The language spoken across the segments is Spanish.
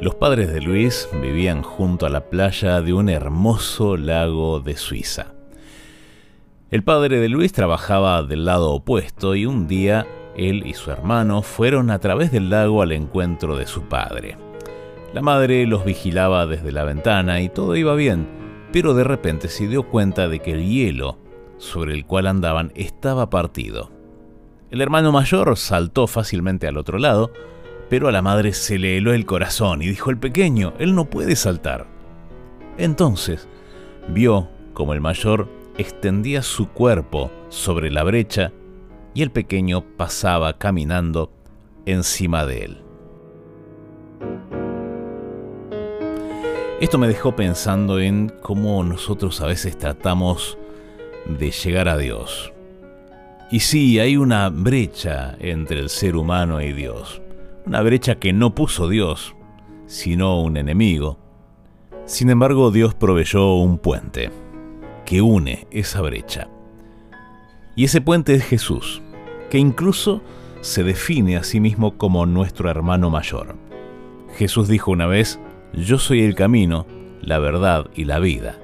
Los padres de Luis vivían junto a la playa de un hermoso lago de Suiza. El padre de Luis trabajaba del lado opuesto y un día él y su hermano fueron a través del lago al encuentro de su padre. La madre los vigilaba desde la ventana y todo iba bien, pero de repente se dio cuenta de que el hielo sobre el cual andaban estaba partido. El hermano mayor saltó fácilmente al otro lado, pero a la madre se le heló el corazón y dijo el pequeño, él no puede saltar. Entonces vio como el mayor extendía su cuerpo sobre la brecha y el pequeño pasaba caminando encima de él. Esto me dejó pensando en cómo nosotros a veces tratamos de llegar a Dios. Y sí, hay una brecha entre el ser humano y Dios. Una brecha que no puso Dios, sino un enemigo. Sin embargo, Dios proveyó un puente que une esa brecha. Y ese puente es Jesús, que incluso se define a sí mismo como nuestro hermano mayor. Jesús dijo una vez, yo soy el camino, la verdad y la vida.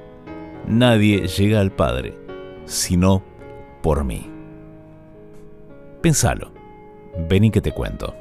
Nadie llega al Padre sino por mí. Pensalo. Ven y que te cuento.